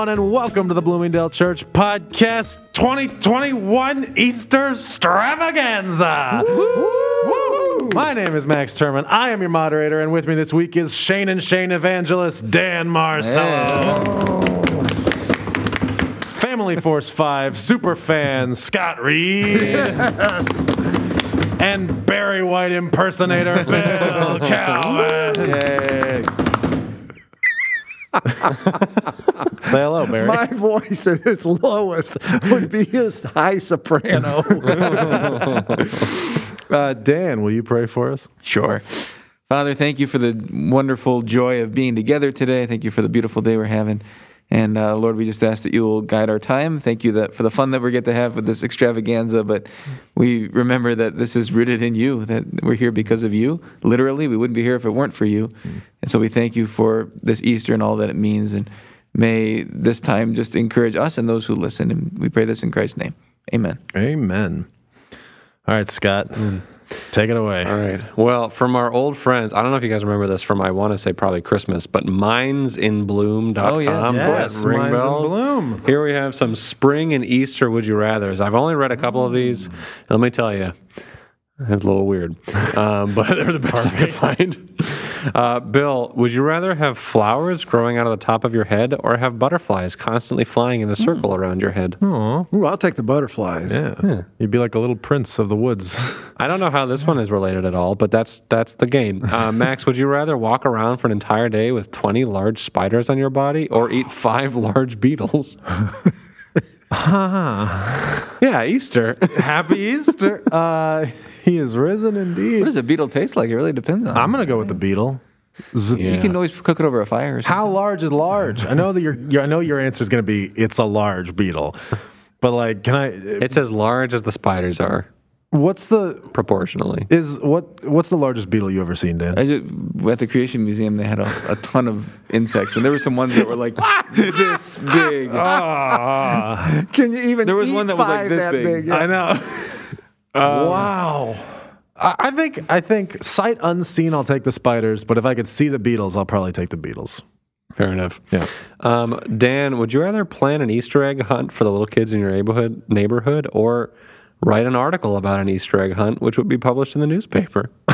everyone, and welcome to the Bloomingdale Church Podcast 2021 Easterstravaganza. My name is Max Turman. I am your moderator, and with me this week is Shane and Shane evangelist Dan Marcello. Family Force 5 super fan Scott Reed. And Barry White impersonator Bill Calvin. Say hello, Barry. My voice at its lowest would be his high soprano. Uh, Dan, will you pray for us? Sure. Father, thank you for the wonderful joy of being together today. Thank you for the beautiful day we're having. And uh, Lord, we just ask that you will guide our time. Thank you that for the fun that we get to have with this extravaganza. But we remember that this is rooted in you, that we're here because of you. Literally, we wouldn't be here if it weren't for you. And so we thank you for this Easter and all that it means. And may this time just encourage us and those who listen. And we pray this in Christ's name. Amen. Amen. All right, Scott, take it away. All right. Well, from our old friends, I don't know if you guys remember this from I want to say probably Christmas, but mindsinbloom.com. Oh, yes. Yes, Ring Minds in. Bloom. Here we have some spring and Easter would you rathers. I've only read a couple of these. And let me tell you, it's a little weird, um, but they're the best I could find. Uh, Bill, would you rather have flowers growing out of the top of your head or have butterflies constantly flying in a circle around your head? Ooh, I'll take the butterflies. Yeah. You'd be like a little prince of the woods. I don't know how this one is related at all, but that's that's the game. Uh, Max, would you rather walk around for an entire day with 20 large spiders on your body or eat five large beetles? Ah. yeah, Easter. Happy Easter. Uh, he is risen indeed. What does a beetle taste like? It really depends on. I'm going to go with the beetle. Z- Yeah. You can always cook it over a fire. Or something. How large is large? I know that your, your I know your answer is going to be it's a large beetle. But like can I It's as large as the spiders are, what's the proportionally. is what what's the largest beetle you ever seen, Dan? I just, at the Creation Museum, they had a, a ton of insects, and there were some ones that were like this big. Ah, Can you even There was eat one that was like this that big. Yeah. I know. wow. I I think I think sight unseen. I'll take the spiders, but if I could see the beetles, I'll probably take the beetles. Fair enough. Yeah. Um, Dan, would you rather plan an Easter egg hunt for the little kids in your neighborhood, neighborhood or write an article about an Easter egg hunt, which would be published in the newspaper?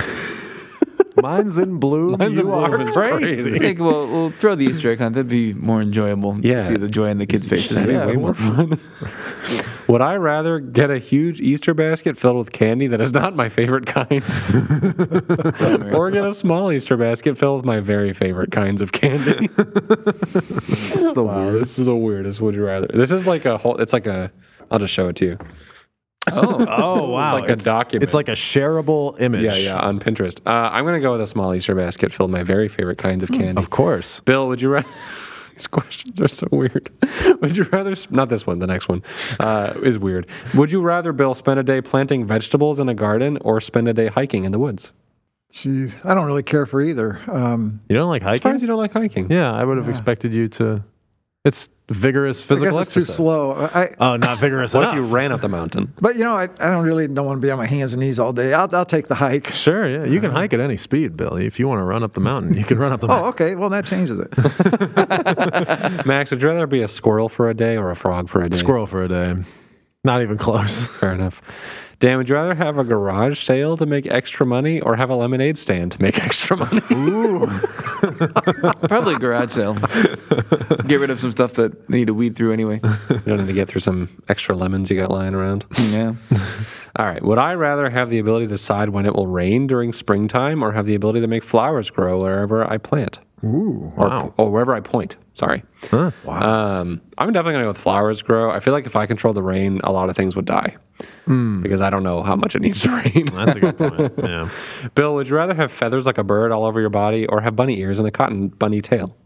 Minds in Bloom. Mine's in you bloom are is crazy. I think we'll, we'll throw the Easter egg hunt. That'd be more enjoyable. to Yeah. see the joy in the kids' faces. That'd be Yeah, way more fun. Would I rather get a huge Easter basket filled with candy that is not my favorite kind, or get a small Easter basket filled with my very favorite kinds of candy? This is the Wow, weirdest. this is the weirdest. Would you rather? This is like a whole. It's like a. I'll just show it to you. Oh oh wow! It's like a document. It's like a shareable image. Yeah, yeah, on Pinterest. Uh, I'm gonna go with a small Easter basket filled with my very favorite kinds of candy. Of course. Bill, would you rather? These questions are so weird. Would you rather? Not this one. The next one uh, is weird. Would you rather, Bill, spend a day planting vegetables in a garden or spend a day hiking in the woods? Gee, I don't really care for either. Um, You don't like hiking? As far hiking? as you don't like hiking. Yeah, I would have expected you to. It's vigorous I physical guess it's too slow. I, Oh, not vigorous What enough. if you ran up the mountain? but you know, I, I don't really don't want to be on my hands and knees all day. I'll, I'll take the hike. Sure, yeah, you can uh-huh. hike at any speed, Billy. If you want to run up the mountain, you can run up the Oh, mountain. okay. Well, that changes it. Max, would you rather be a squirrel for a day or a frog for a day? Squirrel for a day. Not even close. Fair enough. Dan, would you rather have a garage sale to make extra money or have a lemonade stand to make extra money? Ooh. Probably a garage sale. Get rid of some stuff that they need to weed through anyway. you don't need to get through some extra lemons you got lying around. Yeah. All right. Would I rather have the ability to decide when it will rain during springtime or have the ability to make flowers grow wherever I plant? Ooh. Or, wow. or wherever I point. Sorry. Huh. Um, I'm definitely going to go with flowers grow. I feel like if I control the rain, a lot of things would die Hmm. because I don't know how much it needs to rain. That's a good point. Yeah. Bill, would you rather have feathers like a bird all over your body or have bunny ears and a cotton bunny tail?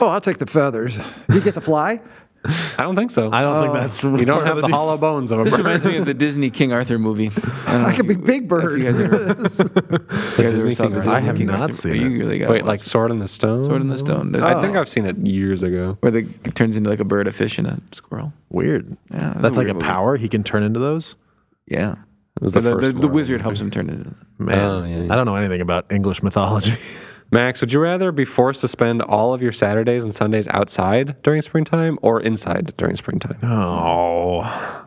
Oh, I'll take the feathers. You get to fly? I don't think so. I don't think oh. that's. you don't have the hollow bones of a This bird. reminds me of the Disney King Arthur movie. I, don't know I if could be you- Big if Bird. You guys ever, you guys ever Disney saw King the Arthur. Disney I have King not Arthur? seen You it. really got Wait, like Sword in the Stone? Sword in the Stone. There's- I think I've seen it years ago. where the, it turns into like a bird, a fish, and a squirrel. Weird. Yeah, That's like a movie. power. He can turn into those. Yeah. It was The, the, the, first the, the Merlin wizard helps him turn it into. Man, Oh, yeah, yeah. I don't know anything about English mythology. Max, would you rather be forced to spend all of your Saturdays and Sundays outside during springtime or inside during springtime? Oh.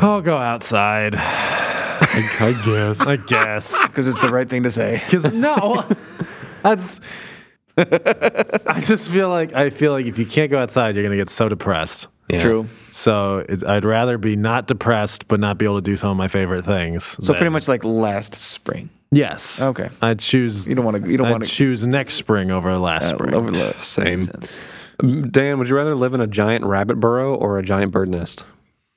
I'll go outside. I guess. I guess. Because it's the right thing to say. Because no, that's. I just feel like I feel like if you can't go outside, you're gonna get so depressed. Yeah. True. So it, I'd rather be not depressed, but not be able to do some of my favorite things. So pretty much like last spring. Yes. Okay. I'd choose. You don't want to. You don't I'd want to choose next spring over last uh, spring. overload. Same. Dan, would you rather live in a giant rabbit burrow or a giant bird nest?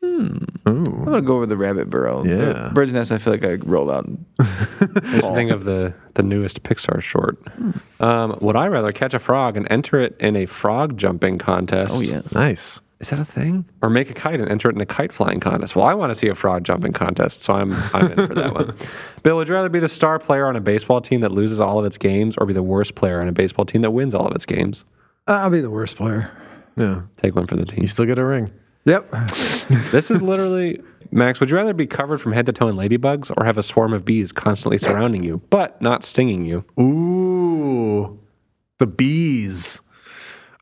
Hmm. I'm gonna go over the rabbit burrow. The Yeah. bird's nest. I feel like I roll out. And Think of the, the newest Pixar short. Hmm. Um, would I rather catch a frog and enter it in a frog jumping contest? oh yeah. Nice. Is that a thing? Or make a kite and enter it in a kite flying contest? Well, I want to see a frog jumping contest, so I'm I'm in for that one. Bill, would you rather be the star player on a baseball team that loses all of its games, or be the worst player on a baseball team that wins all of its games? Uh, I'll be the worst player. Yeah. Take one for the team. You still get a ring. Yep. This is literally Max. Would you rather be covered from head to toe in ladybugs, or have a swarm of bees constantly surrounding you, but not stinging you? Ooh, the bees.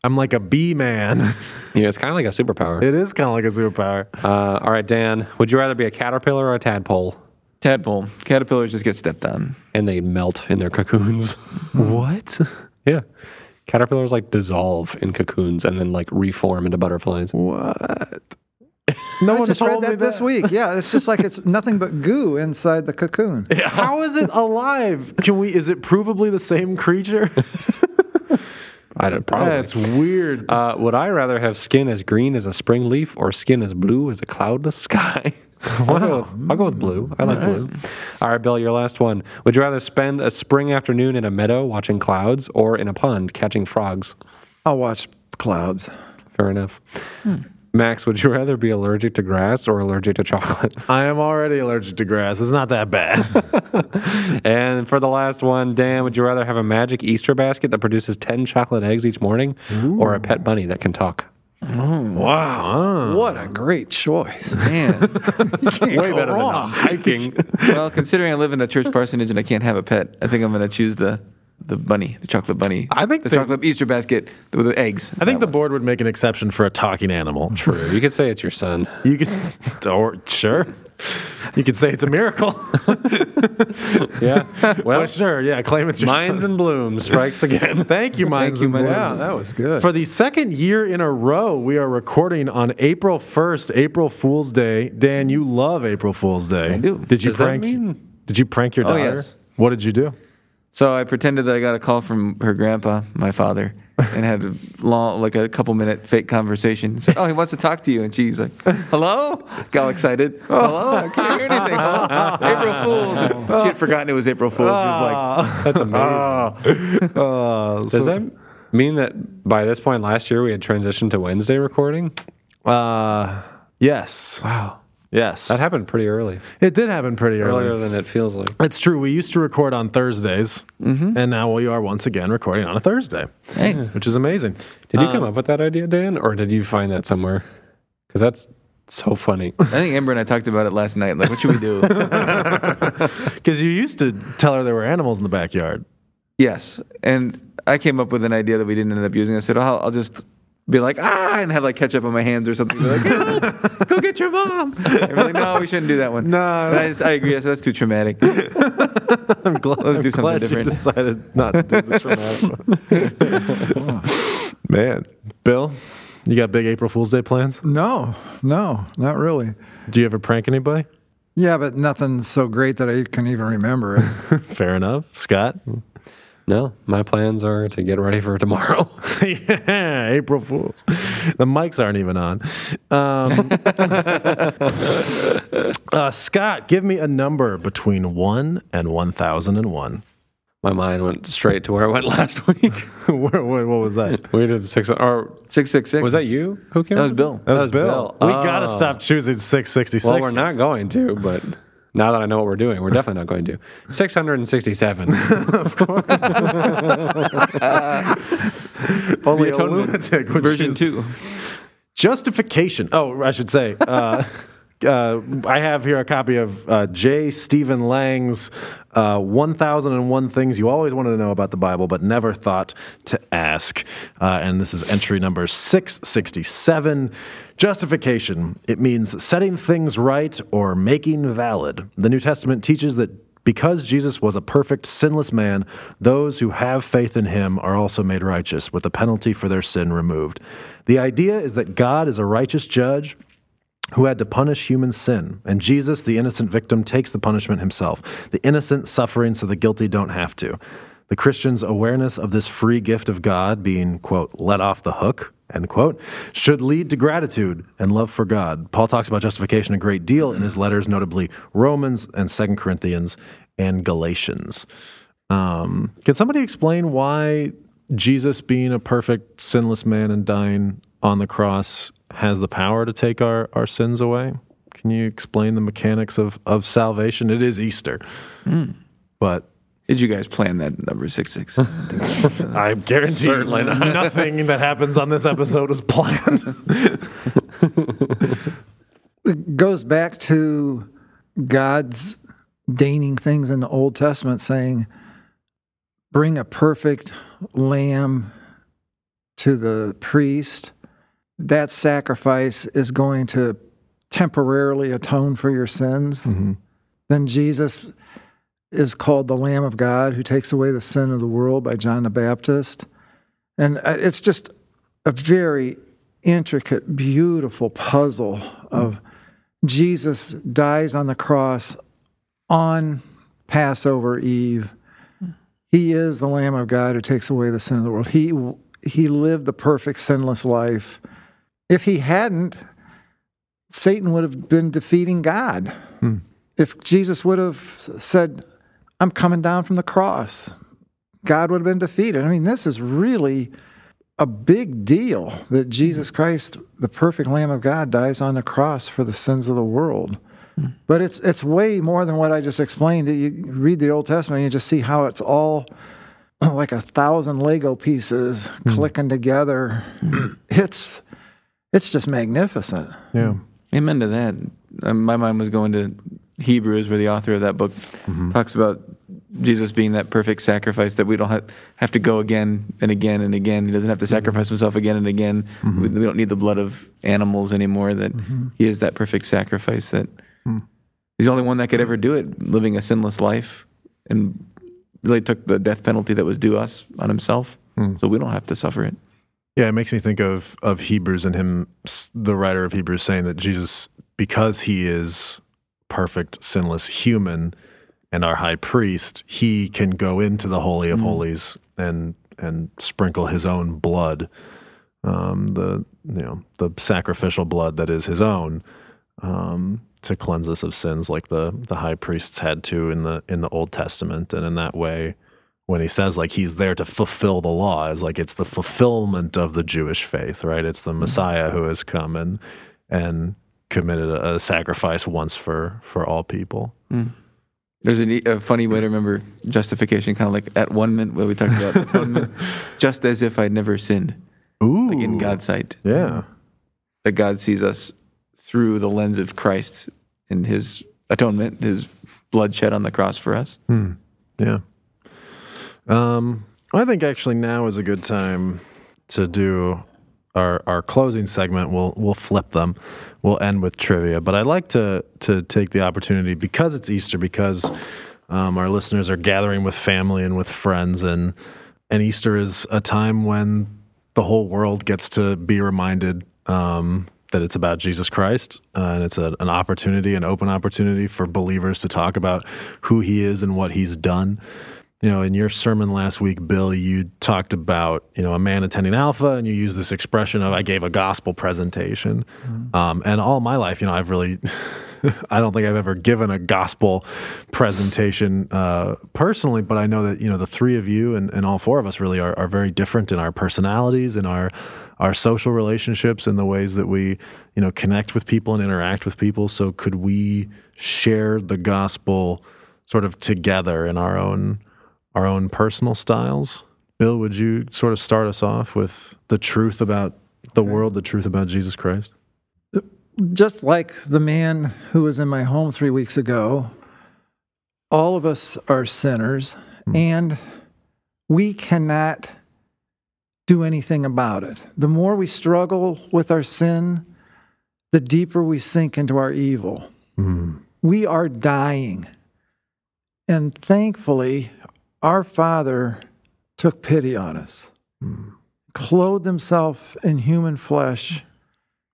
I'm like a bee man. Yeah, it's kind of like a superpower. it is kind of like a superpower. Uh, all right, Dan. Would you rather be a caterpillar or a tadpole? Tadpole. Caterpillars just get stepped on. And they melt in their cocoons. What? yeah. Caterpillars like dissolve in cocoons and then like reform into butterflies. What? No I one just told read me that this week. Yeah, it's just like it's nothing but goo inside the cocoon. How is it alive? Can we? Is it provably the same creature? I don't probably. That's weird. uh, would I rather have skin as green as a spring leaf or skin as blue as a cloudless sky? I'll, go with, I'll go with blue. I like blue. All right, Bill, your last one. Would you rather spend a spring afternoon in a meadow watching clouds or in a pond catching frogs? I'll watch clouds. Fair enough. Max, would you rather be allergic to grass or allergic to chocolate? I am already allergic to grass. It's not that bad. and for the last one, Dan, would you rather have a magic Easter basket that produces 10 chocolate eggs each morning or a pet bunny that can talk? Mm, wow. What a great choice. Man. Way better than hiking. well, considering I live in a church parsonage and I can't have a pet, I think I'm gonna choose the the bunny, the chocolate bunny. I think the they- chocolate Easter basket with the eggs. I think the board would make an exception for a talking animal. True. You could say it's your son. You could, or sure, you could say it's a miracle. Yeah. Well, But sure, yeah, claim it's your Mines son. and Bloom strikes again. Thank you, Minds you, and Minds Bloom. Yeah, that was good. For the second year in a row, we are recording on April 1st, April Fool's Day. Dan, you love April Fool's Day. I do. Did you Does that prank? mean- Did you prank your Oh, daughter? yes. What did you do? So I pretended that I got a call from her grandpa, my father, and had a long, like a couple minute fake conversation. Said, "Oh, he wants to talk to you," and she's like, "Hello?" Got excited. Hello? I can't hear anything. Hello? April Fools. She had forgotten it was April Fools. She was like, That's amazing. Uh, Does so- that mean that by this point last year we had transitioned to Wednesday recording? Uh, yes. Wow. Yes. That happened pretty early. it did happen pretty early. Earlier than it feels like. It's true. We used to record on Thursdays, mm-hmm. and now we are once again recording on a Thursday, "Hey, which is amazing. Did you uh, come up with that idea, Dan, or did you find that somewhere? Because that's so funny. I think Amber and I talked about it last night. Like, what should we do?" Because you used to tell her there were animals in the backyard. yes, and I came up with an idea that we didn't end up using. I said, "Oh, I'll, I'll just." Be like ah, and have like ketchup on my hands or something. Be like, "Ah, go get your mom. And we're like, no, we shouldn't do that one. No. I, just, I agree. I said, that's too traumatic. I'm glad, Let's do I'm something different. Decided not to do the traumatic. one. Man, Bill, you got big April Fool's Day plans? no, no, not really. Do you ever prank anybody? Yeah, but nothing so great that I can even remember it. Fair enough. Scott? No, my plans are to get ready for tomorrow. yeah, April Fools. The mics aren't even on. Um, uh, Scott, give me a number between 1 and 1001. my mind went straight to where I went last week. what, what, what was that? we did six. Or Six six six. was that you who came? That was Bill. That was, was Bill. Bill. We got to Oh. stop choosing 666. Well, we're not going to, but now that I know what we're doing, we're definitely not going to. 667. Only The a atonement lunatic would version choose- two. Justification. Oh, I should say. Uh, uh, I have here a copy of uh, J. Stephen Lang's uh, 1001 things you always wanted to know about the Bible but never thought to ask. Uh, and this is entry number 667. Justification. It means setting things right or making valid. The New Testament teaches that because Jesus was a perfect, sinless man, those who have faith in him are also made righteous, with the penalty for their sin removed. The idea is that God is a righteous judge who had to punish human sin. And Jesus, the innocent victim, takes the punishment himself. The innocent suffering so the guilty don't have to. The Christian's awareness of this free gift of God being, quote, let off the hook, end quote, should lead to gratitude and love for God. Paul talks about justification a great deal in his letters, notably Romans and Second Corinthians and Galatians. Um, can somebody explain why Jesus, being a perfect, sinless man and dying on the cross, has the power to take our, our sins away? Can you explain the mechanics of, of salvation? It is Easter, hmm. but Did you guys plan that number six six? I guarantee Certainly not. nothing that happens on this episode is planned. It goes back to God's deigning things in the Old Testament, saying, "Bring a perfect lamb to the priest." That sacrifice is going to temporarily atone for your sins. Then Jesus is called the Lamb of God who takes away the sin of the world by John the Baptist. And uh, it's just a very intricate, beautiful puzzle of Jesus dies on the cross on Passover Eve. He is the Lamb of God who takes away the sin of the world. He he lived the perfect sinless life. If he hadn't, Satan would have been defeating God. Hmm. If Jesus would have said, I'm coming down from the cross, God would have been defeated. I mean, this is really a big deal that Jesus mm-hmm. Christ, the perfect Lamb of God, dies on the cross for the sins of the world. Hmm. But it's it's way more than what I just explained. You read the Old Testament, you just see how it's all like a thousand Lego pieces hmm. clicking together. It's it's just magnificent. yeah. Amen to that. Um, my mind was going to Hebrews, where the author of that book mm-hmm. talks about Jesus being that perfect sacrifice that we don't have, have to go again and again and again. He doesn't have to mm-hmm. sacrifice himself again and again. Mm-hmm. We, we don't need the blood of animals anymore. That he is that perfect sacrifice. That hmm. he's the only one that could ever do it, living a sinless life, and really took the death penalty that was due us on himself, hmm. so we don't have to suffer it. Yeah, it makes me think of of Hebrews and him, the writer of Hebrews, saying that Jesus, because he is perfect, sinless human, and our high priest, he can go into the holy of holies and and sprinkle his own blood, um, the you know the sacrificial blood that is his own, um, to cleanse us of sins, like the the high priests had to in the in the Old Testament, and in that way when he says like he's there to fulfill the law is like it's the fulfillment of the Jewish faith, right? It's the mm-hmm. Messiah who has come and and committed a, a sacrifice once for for all people. Mm. There's a, neat- a funny way to remember justification, kind of like at one minute where we talked about atonement, just as if I'd never sinned, Ooh, like in God's sight. yeah, That God sees us through the lens of Christ and His atonement, His blood shed on the cross for us. Hmm. yeah. Um, I think actually now is a good time to do our our closing segment. We'll we'll flip them. We'll end with trivia, but I'd like to to take the opportunity because it's Easter, because um, our listeners are gathering with family and with friends, and and Easter is a time when the whole world gets to be reminded um, that it's about Jesus Christ, uh, and it's a, an opportunity, an open opportunity for believers to talk about who He is and what He's done. You know, in your sermon last week, Bill, you talked about you know a man attending Alpha, and you used this expression of "I gave a gospel presentation." Um, and all my life, you know, I've really, I don't think I've ever given a gospel presentation uh, personally, but I know that you know the three of you and, and all four of us really are, are very different in our personalities and our our social relationships and the ways that we you know connect with people and interact with people. So could we share the gospel sort of together in our own our own personal styles? Bill, would you sort of start us off with the truth about the world, the truth about Jesus Christ? just like the man who was in my home three weeks ago, all of us are sinners and we cannot do anything about it. The more we struggle with our sin, the deeper we sink into our evil. Mm. We are dying. And thankfully, our Father took pity on us, clothed himself in human flesh,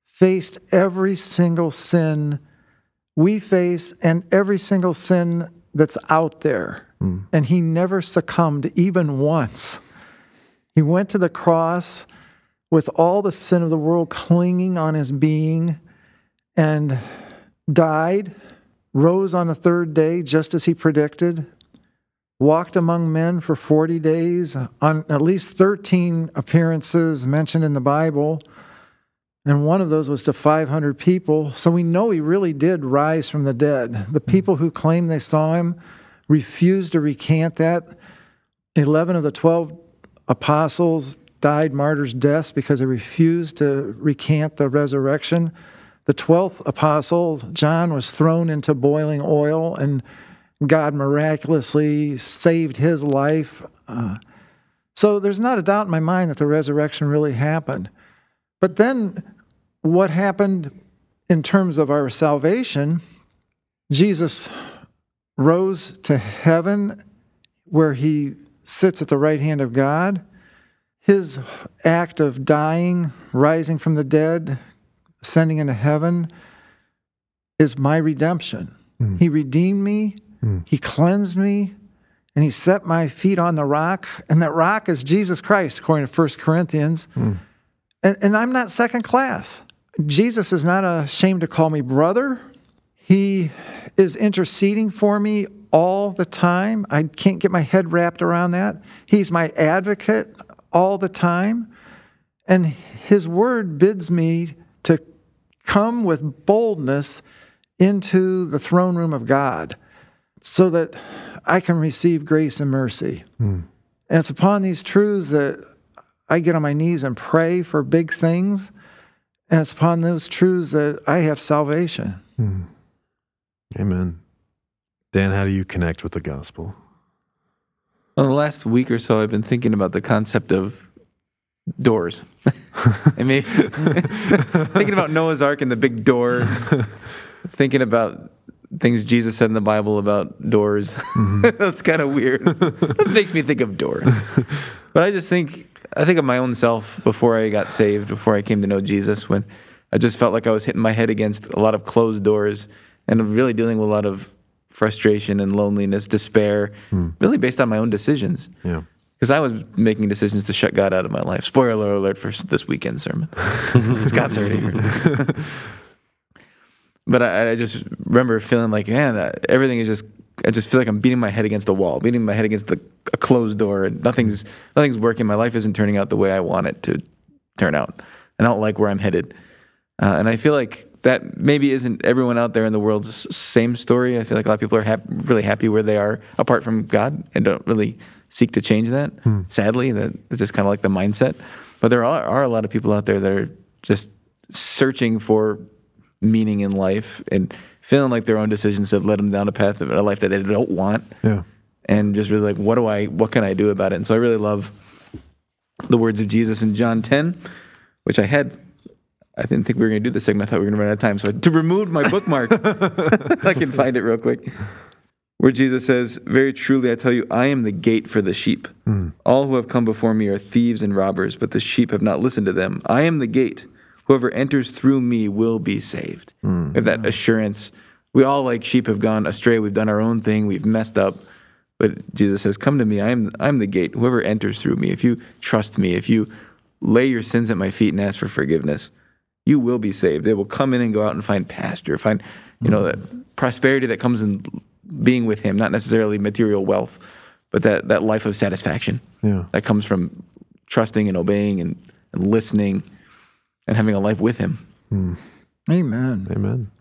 faced every single sin we face and every single sin that's out there. And he never succumbed even once. He went to the cross with all the sin of the world clinging on his being and died, rose on the third day just as he predicted, walked among men for 40 days on at least 13 appearances mentioned in the Bible. And one of those was to 500 people. So we know he really did rise from the dead. The hmm. people who claim they saw him refused to recant that. 11 of the 12 apostles died martyrs' deaths because they refused to recant the resurrection. The 12th apostle, John, was thrown into boiling oil, and God miraculously saved his life. Uh, so there's not a doubt in my mind that the resurrection really happened. But then what happened in terms of our salvation, Jesus rose to heaven where he sits at the right hand of God. His act of dying, rising from the dead, ascending into heaven is my redemption. He redeemed me, Hmm. he cleansed me, and he set my feet on the rock. And that rock is Jesus Christ, according to 1 Corinthians. Hmm. And, and I'm not second class. Jesus is not ashamed to call me brother. He is interceding for me all the time. I can't get my head wrapped around that. He's my advocate all the time. And his word bids me to come with boldness into the throne room of God so that I can receive grace and mercy. Hmm. And it's upon these truths that I get on my knees and pray for big things. And it's upon those truths that I have salvation. Hmm. Amen. Dan, how do you connect with the gospel? Well, the last week or so, I've been thinking about the concept of doors. I mean, thinking about Noah's Ark and the big door, thinking about things Jesus said in the Bible about doors. Mm-hmm. That's kind of weird. It makes me think of doors. But I just think, I think of my own self before I got saved, before I came to know Jesus, when I just felt like I was hitting my head against a lot of closed doors and really dealing with a lot of frustration and loneliness, despair, hmm. really based on my own decisions. Yeah. Because I was making decisions to shut God out of my life. Spoiler alert for this weekend sermon. Scott's already heard. But I, I just remember feeling like, man, that everything is just. I just feel like I'm beating my head against the wall, beating my head against the, a closed door, and nothing's nothing's working. My life isn't turning out the way I want it to turn out. I don't like where I'm headed, uh, and I feel like that maybe isn't everyone out there in the world's same story. I feel like a lot of people are hap- really happy where they are apart from God and don't really seek to change that. Sadly, that is just kind of like the mindset. But there are, are a lot of people out there that are just searching for meaning in life and feeling like their own decisions have led them down a path of a life that they don't want. Yeah. and just really like what do i what can i do about it? And so i really love the words of jesus in john 10 which i had i didn't think we were going to do this segment. I thought we were going to run out of time. So I, to remove my bookmark i can find it real quick where jesus says very truly i tell you i am the gate for the sheep. Hmm. All who have come before me are thieves and robbers but the sheep have not listened to them. I am the gate whoever enters through me will be saved hmm. we have that assurance we all like sheep have gone astray we've done our own thing we've messed up but Jesus says, "Come to me. I am I'm the gate. Whoever enters through me, if you trust me, if you lay your sins at my feet and ask for forgiveness, you will be saved. They will come in and go out and find pasture, find you know hmm. that prosperity that comes in being with Him, not necessarily material wealth, but that that life of satisfaction Yeah. that comes from trusting and obeying and, and listening and having a life with Him. Hmm. Amen. Amen.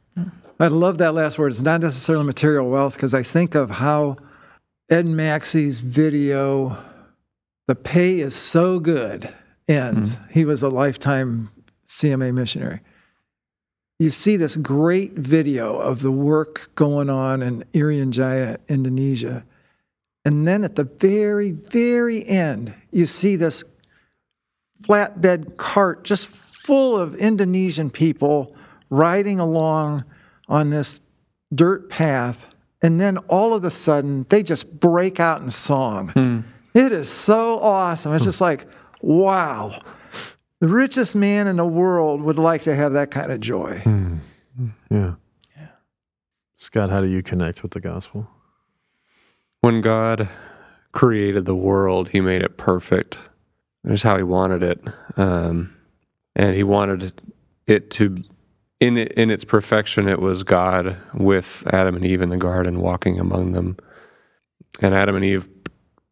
I love that last word. It's not necessarily material wealth because I think of how Ed Maxey's video, The Pay is So Good, ends. Hmm. He was a lifetime CMA missionary. you see this great video of the work going on in Irian Jaya, Indonesia. And then at the very, very end, you see this flatbed cart just full of Indonesian people riding along on this dirt path. And then all of a sudden, they just break out in song. Hmm. It is so awesome. It's hmm. just like, wow. The richest man in the world would like to have that kind of joy. Hmm. Yeah. Yeah. Scott, how do you connect with the gospel? When God created the world, He made it perfect. There's how He wanted it, um, and He wanted it to, in in its perfection, it was God with Adam and Eve in the garden, walking among them, and Adam and Eve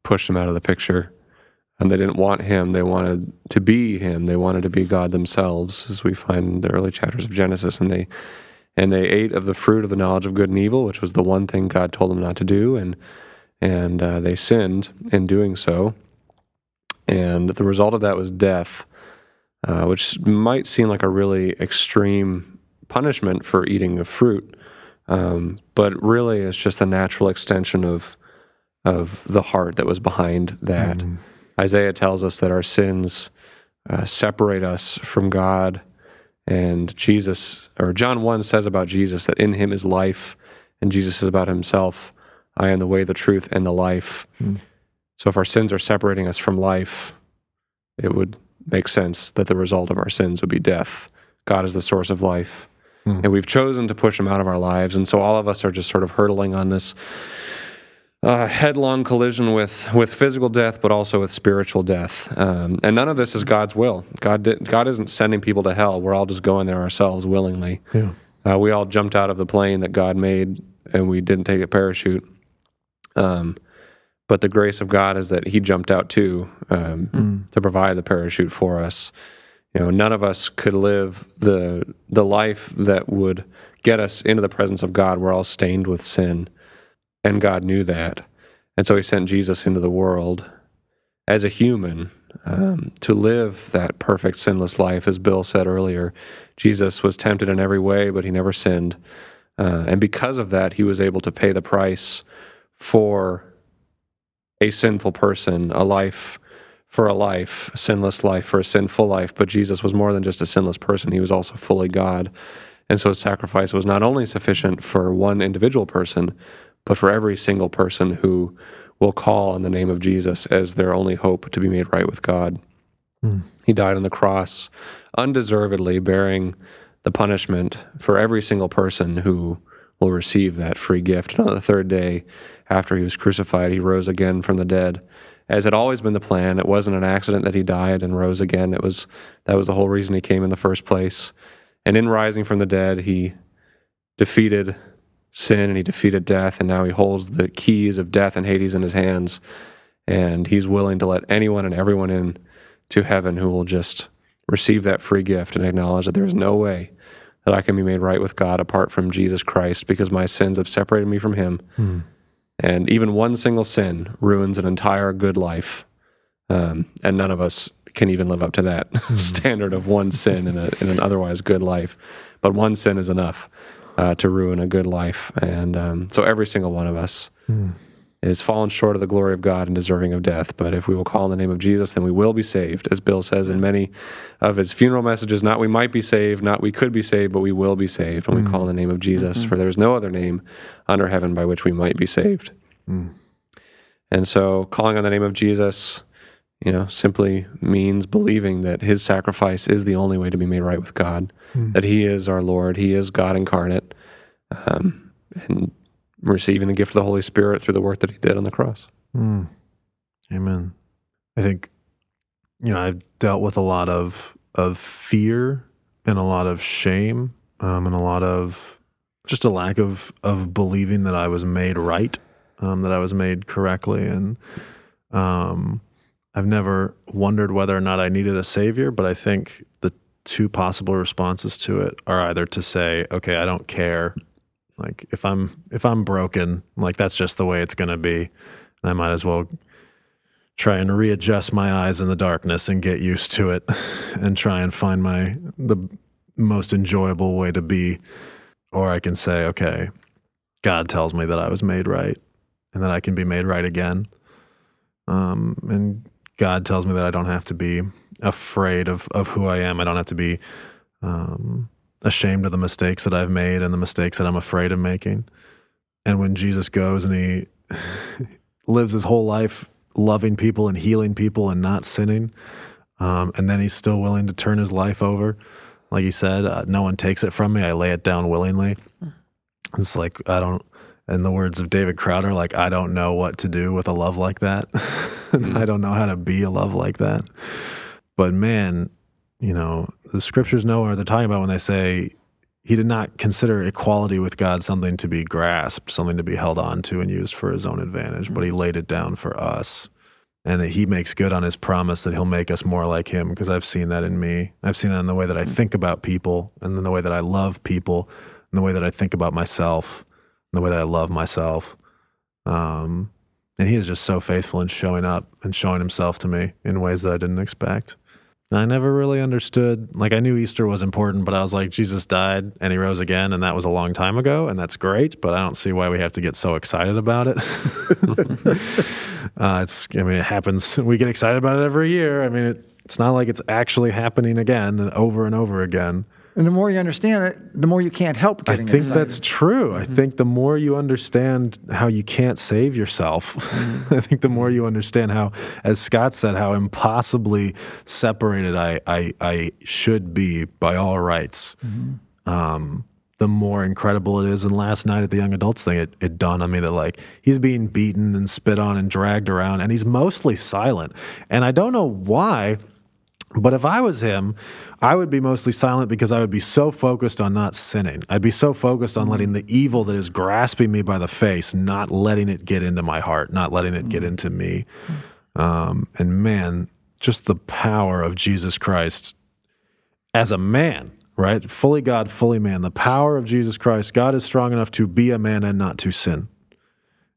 pushed Him out of the picture, and they didn't want Him. They wanted to be Him. They wanted to be God themselves, as we find in the early chapters of Genesis, and they. And they ate of the fruit of the knowledge of good and evil, which was the one thing God told them not to do. And and uh, they sinned in doing so. And the result of that was death, uh, which might seem like a really extreme punishment for eating a fruit, um, but really it's just a natural extension of of the heart that was behind that. Isaiah tells us that our sins uh, separate us from God, and Jesus, or John one says about Jesus that in Him is life, and Jesus says about Himself. I am the way, the truth, and the life. So if our sins are separating us from life, it would make sense that the result of our sins would be death. God is the source of life. And we've chosen to push him out of our lives. And so all of us are just sort of hurtling on this uh, headlong collision with, with physical death, but also with spiritual death. Um, and none of this is God's will. God, did, God isn't sending people to hell. We're all just going there ourselves willingly. Yeah. Uh, we all jumped out of the plane that God made and we didn't take a parachute. Um, but the grace of God is that He jumped out too um, to provide the parachute for us. You know, none of us could live the the life that would get us into the presence of God. We're all stained with sin, and God knew that, and so He sent Jesus into the world as a human um, to live that perfect sinless life. As Bill said earlier, Jesus was tempted in every way, but He never sinned, uh, and because of that, He was able to pay the price for a sinful person, a life for a life, a sinless life for a sinful life. But Jesus was more than just a sinless person, he was also fully God. And so his sacrifice was not only sufficient for one individual person, but for every single person who will call on the name of Jesus as their only hope to be made right with God. Hmm. He died on the cross undeservedly, bearing the punishment for every single person who will receive that free gift. And on the third day, after he was crucified, he rose again from the dead. As had always been the plan, it wasn't an accident that he died and rose again. It was that was the whole reason he came in the first place. And in rising from the dead, he defeated sin and he defeated death, and now he holds the keys of death and Hades in his hands. And he's willing to let anyone and everyone in to heaven who will just receive that free gift and acknowledge that there is no way that I can be made right with God apart from Jesus Christ because my sins have separated me from him. And even one single sin ruins an entire good life. Um, and none of us can even live up to that standard of one sin in, a, in an otherwise good life. But one sin is enough uh, to ruin a good life. And um, so every single one of us is fallen short of the glory of God and deserving of death. But if we will call on the name of Jesus, then we will be saved. As Bill says in many of his funeral messages, not we might be saved, not we could be saved, but we will be saved when we mm. call on the name of Jesus. Mm-hmm. For there is no other name under heaven by which we might be saved. Mm. And so calling on the name of Jesus, you know, simply means believing that his sacrifice is the only way to be made right with God, mm. that he is our Lord, he is God incarnate, um, and receiving the gift of the Holy Spirit through the work that he did on the cross. Amen. I think you know I've dealt with a lot of of fear and a lot of shame um, and a lot of just a lack of of believing that I was made right, um, that I was made correctly, and um, I've never wondered whether or not I needed a savior. But I think the two possible responses to it are either to say, "Okay, I don't care." Like if I'm if I'm broken, like that's just the way it's going to be, and I might as well try and readjust my eyes in the darkness and get used to it and try and find my the most enjoyable way to be. Or I can say, okay, God tells me that I was made right and that I can be made right again. Um, and God tells me that I don't have to be afraid of, of who I am. I don't have to be um, ashamed of the mistakes that I've made and the mistakes that I'm afraid of making. And when Jesus goes and he lives his whole life loving people and healing people and not sinning, um, and then he's still willing to turn his life over. Like he said, uh, no one takes it from me. I lay it down willingly. It's like, I don't, in the words of David Crowder, like, I don't know what to do with a love like that. I don't know how to be a love like that. But man, you know, the scriptures know what they're talking about when they say he did not consider equality with God something to be grasped, something to be held on to and used for his own advantage, but he laid it down for us. And that he makes good on his promise that he'll make us more like him because I've seen that in me. I've seen that in the way that I think about people and in the way that I love people and the way that I think about myself and the way that I love myself. Um, and he is just so faithful in showing up and showing himself to me in ways that I didn't expect. I never really understood. Like, I knew Easter was important, but I was like, Jesus died and he rose again, and that was a long time ago, and that's great, but I don't see why we have to get so excited about it. uh, it's, I mean, it happens. We get excited about it every year. I mean, it, it's not like it's actually happening again and over and over again. And the more you understand it, the more you can't help getting excited. I think excited. that's true. I mm-hmm. think the more you understand how you can't save yourself, mm-hmm. I think the more you understand how, as Scott said, how impossibly separated I I, I should be by all rights. Mm-hmm. Um, the more incredible it is. And last night at the young adults thing, it, it dawned on me that like he's being beaten and spit on and dragged around, and he's mostly silent. And I don't know why. But if I was him, I would be mostly silent because I would be so focused on not sinning. I'd be so focused on letting the evil that is grasping me by the face, not letting it get into my heart, not letting it get into me. Um, and man, just the power of Jesus Christ as a man, right? Fully God, fully man. The power of Jesus Christ. God is strong enough to be a man and not to sin.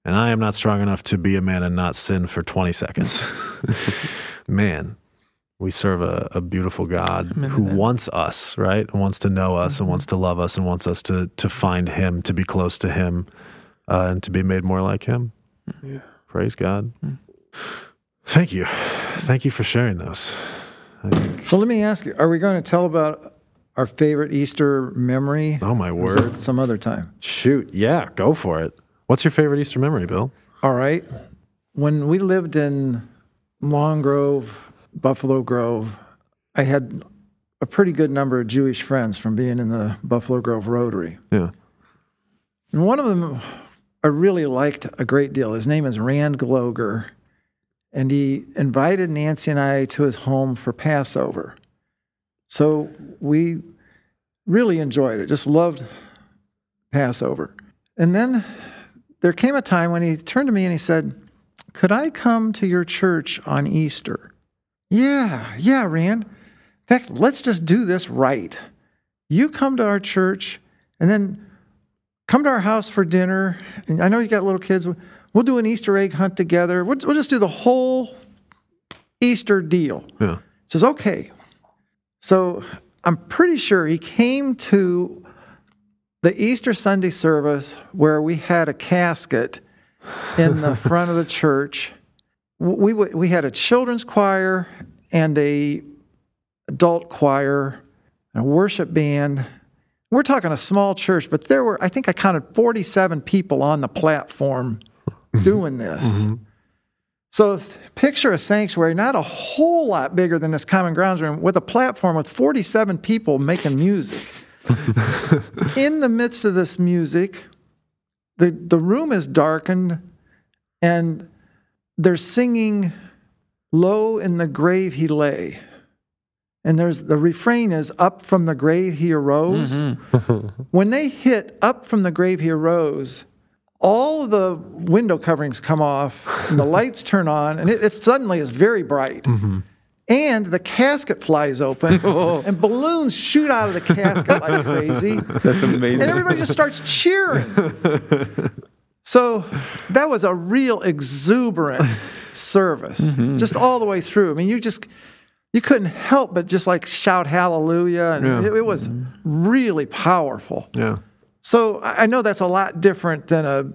And I am not strong enough to be a man and not sin for 20 seconds. man, we serve a, a beautiful God who wants us, right? And wants to know us and wants to love us and wants us to to find Him, to be close to Him, uh, and to be made more like Him. Praise God. Thank you. Thank you for sharing those. So let me ask you: Are we going to tell about our favorite Easter memory? oh my Or is it word. Some other time. Shoot. Yeah, go for it. What's your favorite Easter memory, Bill? All right. When we lived in Long Grove, Buffalo Grove, I had a pretty good number of Jewish friends from being in the Buffalo Grove Rotary. Yeah. And one of them I really liked a great deal. His name is Rand Gloger. And he invited Nancy and I to his home for Passover. So we really enjoyed it, just loved Passover. And then there came a time when he turned to me and he said, Could I come to your church on Easter? Yeah, yeah, Rand. In fact, let's just do this right. You come to our church and then come to our house for dinner. And I know you got little kids. We'll do an Easter egg hunt together. We'll, we'll just do the whole Easter deal. Yeah. He says, okay. So I'm pretty sure he came to the Easter Sunday service where we had a casket in the front of the church. We, we, we had a children's choir and a adult choir and a worship band. We're talking a small church, but there were, I think I counted 47 people on the platform doing this. Mm-hmm. So picture a sanctuary, not a whole lot bigger than this common grounds room, with a platform with 47 people making music. In the midst of this music, the, the room is darkened and they're singing low in the grave he lay. And there's the refrain is up from the grave he arose. Mm-hmm. when they hit up from the grave he arose, all of the window coverings come off and the lights turn on and it, it suddenly is very bright mm-hmm. and the casket flies open oh. and balloons shoot out of the casket like crazy That's amazing. and everybody just starts cheering so that was a real exuberant service mm-hmm. just all the way through i mean you just you couldn't help but just like shout hallelujah. And Yeah. it, it was mm-hmm. really powerful. Yeah. So I know that's a lot different than a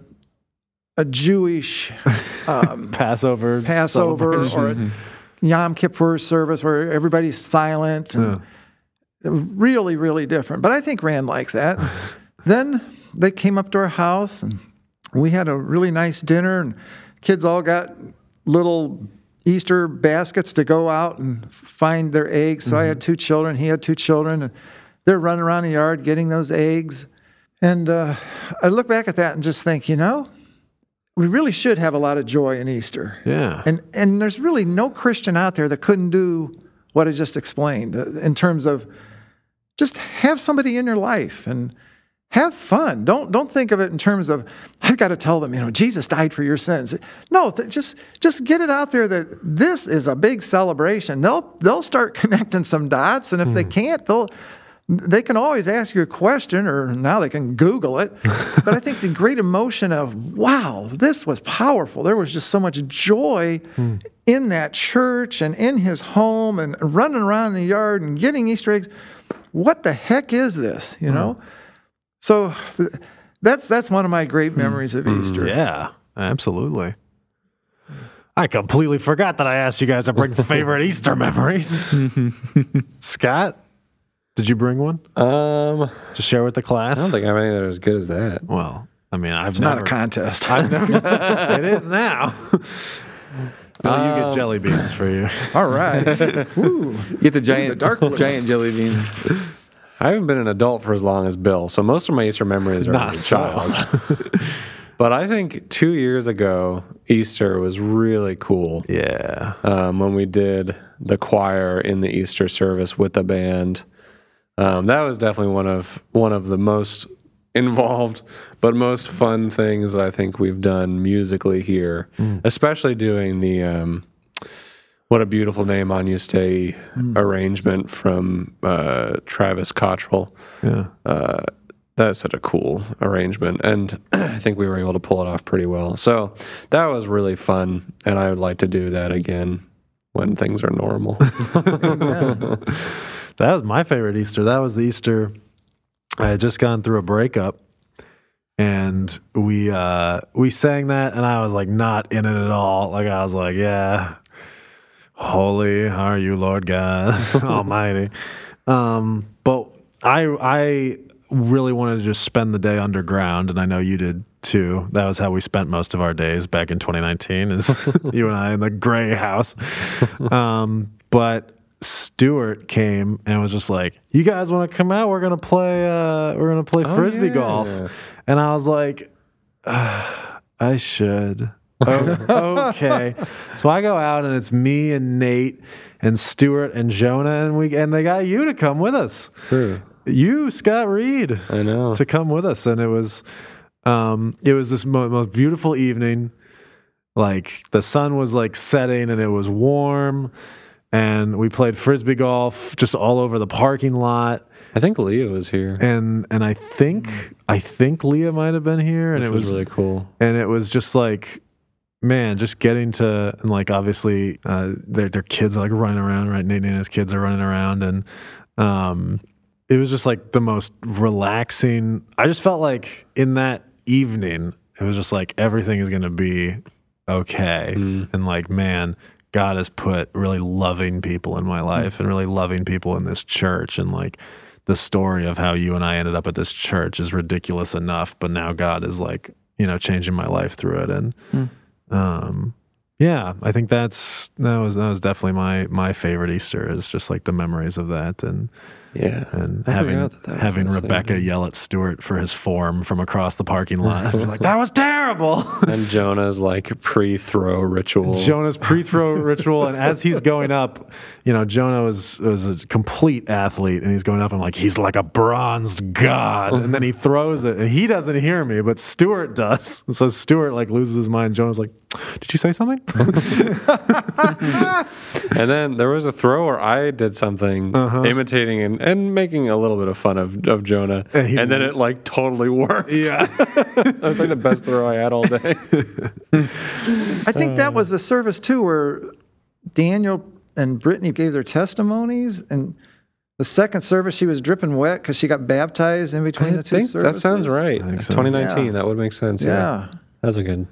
a Jewish um, Passover. Passover celebration. or a mm-hmm. Yom Kippur service where everybody's silent and really, really different. But I think Rand like that. then they came up to our house and we had a really nice dinner and kids all got little Easter baskets to go out and find their eggs. So I had two children, he had two children, and they're running around the yard getting those eggs. And uh, I look back at that and just think, you know, we really should have a lot of joy in Easter. Yeah. And and there's really no Christian out there that couldn't do what I just explained uh, in terms of just have somebody in your life and have fun. Don't don't think of it in terms of I've got to tell them, you know, Jesus died for your sins. No, th- just just get it out there that this is a big celebration. They'll they'll start connecting some dots, and if they hmm. can't, they'll they can always ask you a question, or now they can Google it. but I think the great emotion of wow, this was powerful. There was just so much joy hmm. in that church and in his home and running around in the yard and getting Easter eggs. What the heck is this? You hmm. know. So th- that's that's one of my great hmm. memories of hmm. Easter. Yeah, absolutely. I completely forgot that I asked you guys to bring favorite Easter memories. Scott, did you bring one Um, to share with the class? I don't think I have any that are as good as that. well, I mean, I've It's never. not a contest. I've never. it is now. Bill, you get jelly um, beans for you. All right. Ooh. Get the giant, dark giant jelly bean. I haven't been an adult for as long as Bill, so most of my Easter memories are Not as a so. child. but I think two years ago, Easter was really cool. Yeah. um, when we did the choir in the Easter service with the band. Um, that was definitely one of one of the most involved but most fun things that I think we've done musically here, especially doing the um, "What a Beautiful Name Agnus Dei" arrangement from uh, Travis Cottrell. Yeah. That's such a cool arrangement, and I think we were able to pull it off pretty well. So that was really fun, and I would like to do that again when things are normal. That was my favorite Easter. That was the Easter. I had just gone through a breakup, and we uh, we sang that, and I was like not in it at all. Like I was like, yeah, holy are you, Lord God Almighty. Um, but I I really wanted to just spend the day underground, and I know you did too. That was how we spent most of our days back in 2019. Is you and I in the gray house. Um, but Stewart came and was just like, "You guys want to come out? We're gonna play. Uh, we're gonna play frisbee yeah. golf." And I was like, "Ah, "I should." Oh, okay. So I go out and it's me and Nate and Stuart and Jonah and we and they got you to come with us. True. You, Scott Reed, I know. to come with us, and it was, um, it was this mo- most beautiful evening. Like the sun was like setting, and it was warm, and we played frisbee golf just all over the parking lot. I think Leah was here. And and I think I think Leah might have been here, and Which it was, was really cool. and it was just like man just getting to and like obviously uh their their kids are like running around right? Nate and his kids are running around and um it was just like the most relaxing. I just felt like in that evening it was just like everything is gonna be okay. And like man god has put really loving people in my life and really loving people in this church. And like the story of how you and i ended up at this church is ridiculous enough but now god is like you know changing my life through it. And um yeah i think that's that was that was definitely my my favorite easter is just like the memories of that and Yeah. and I having that that having rebecca day. yell at stuart for his form from across the parking lot like that was terrible And Jonah's like pre-throw ritual. Jonah's pre-throw ritual, and as he's going up, you know, Jonah was was a complete athlete, and he's going up. I'm like, he's like a bronzed god, and then he throws it, and he doesn't hear me, but Stuart does. And so Stuart like loses his mind. Jonah's like, "Did you say something?" And then there was a throw where I did something uh-huh. imitating and, and making a little bit of fun of, of Jonah. And And, then it like totally worked. yeah, That was like the best throw I had all day. I think that was the service too where Daniel and Brittany gave their testimonies, and the second service she was dripping wet because she got baptized in between I the two think that sounds right. think so. 2019, Yeah. that would make sense. Yeah. Yeah, That's a good.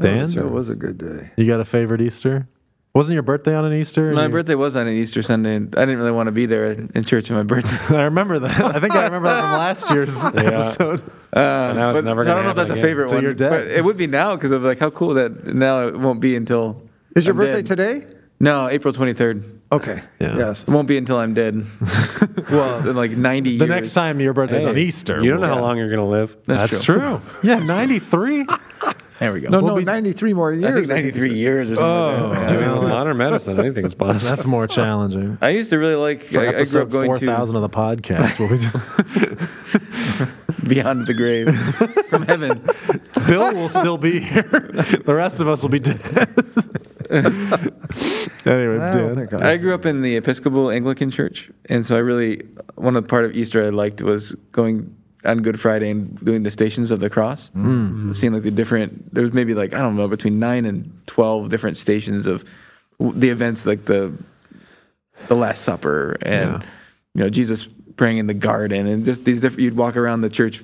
Dan? That it was a good day. You got a favorite Easter? Wasn't your birthday on an Easter? My You- birthday was on an Easter Sunday, and I didn't really want to be there in church on my birthday. I remember that. I think I remember that from last year's episode. Uh, now it's but- never so I don't know if that's a favorite one. you're dead. But it would be now because of like how cool that now it won't be until. Is your I'm birthday dead. today? No, April 23rd. Okay. Yeah. Yes. It won't be until I'm dead. well, in like 90 The years. next time your birthday's on Easter. You don't know we'll- how long you're going to live. That's, true. Yeah, 93? There we go. No, We'll no, be- 93 more years. I think you 93 said. years or something. Oh, like that. Oh, I mean, Yeah. with modern medicine, anything's possible. That's more challenging. I used to really like. For I, I grew up going 4,000 of the podcast, what we do. beyond the grave from heaven. Bill will still be here. The rest of us will be dead. anyway, I Dan. I- I grew up in the Episcopal Anglican Church, and so I really one of the part of Easter I liked was going on Good Friday and doing the Stations of the Cross, Mm. seeing like the different. There was maybe like I don't know between nine and twelve different stations of the events, like the the Last Supper and Yeah. you know Jesus praying in the garden, and just these different. You'd walk around the church.